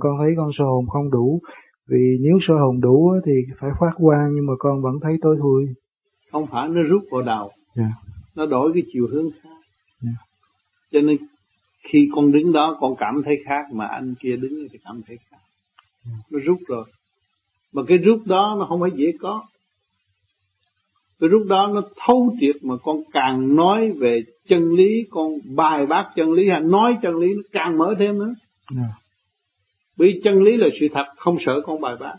con thấy con sơ hồn không đủ vì nếu sơ hồn đủ thì phải phát quang nhưng mà con vẫn thấy tối thui không phải nó rút vào đầu yeah. nó đổi cái chiều hướng khác yeah. cho nên khi con đứng đó con cảm thấy khác mà anh kia đứng thì cảm thấy khác yeah. nó rút rồi mà cái rút đó nó không phải dễ có cái rút đó nó thấu triệt mà con càng nói về chân lý con bài bác chân lý hay nói chân lý nó càng mở thêm nữa yeah. Vì chân lý là sự thật không sợ con bài bác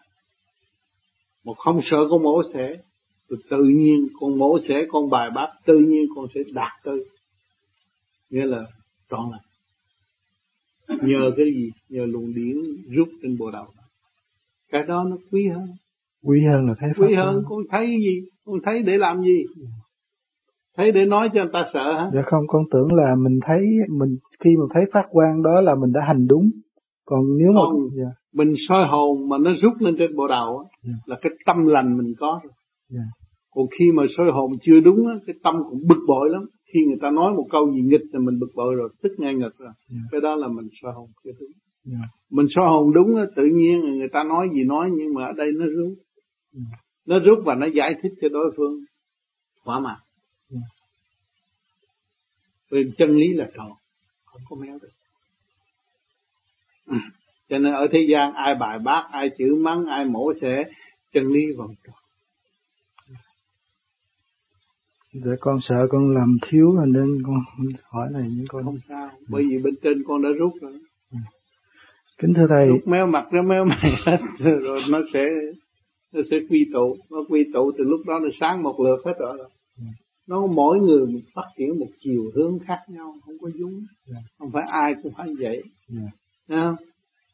một không sợ con mổ xẻ rồi tự nhiên con mổ xẻ con bài bác tự nhiên con sẽ đạt tới. Nghĩa là trọn lành. Nhờ cái gì? Nhờ luồng điển rút trên bộ đầu. Cái đó nó quý hơn. Quý hơn là thấy quý hơn con thấy gì? Con thấy để làm gì? Thấy để nói cho người ta sợ hả? Dạ không con tưởng là mình thấy mình khi mà thấy phát quang đó là mình đã hành đúng còn nếu mà dạ. mình soi hồn mà nó rút lên trên bộ đầu dạ. là cái tâm lành mình có rồi dạ. còn khi mà soi hồn chưa đúng cái tâm cũng bực bội lắm khi người ta nói một câu gì nghịch là mình bực bội rồi tức ngay ngực rồi yeah. cái đó là mình soi hồn chưa đúng yeah. mình soi hồn đúng đó, tự nhiên người ta nói gì nói nhưng mà ở đây nó rút yeah. nó rút và nó giải thích cho đối phương thỏa mãn yeah. vì chân lý là tròn không có méo được. cho nên ở thế gian ai bài bác ai chữ mắng ai mổ xẻ chân lý vòng tròn Dạ con sợ con làm thiếu nên con hỏi này nhưng con không sao, bởi vì bên trên con đã rút rồi. Kính thưa thầy. Rút méo mặt nó méo mày hết rồi nó sẽ nó sẽ quy tụ, nó quy tụ từ lúc đó nó sáng một lượt hết rồi. Nó mỗi người phát triển một chiều hướng khác nhau, không có giống. Dạ. Không phải ai cũng phải vậy. Yeah. Dạ. Không?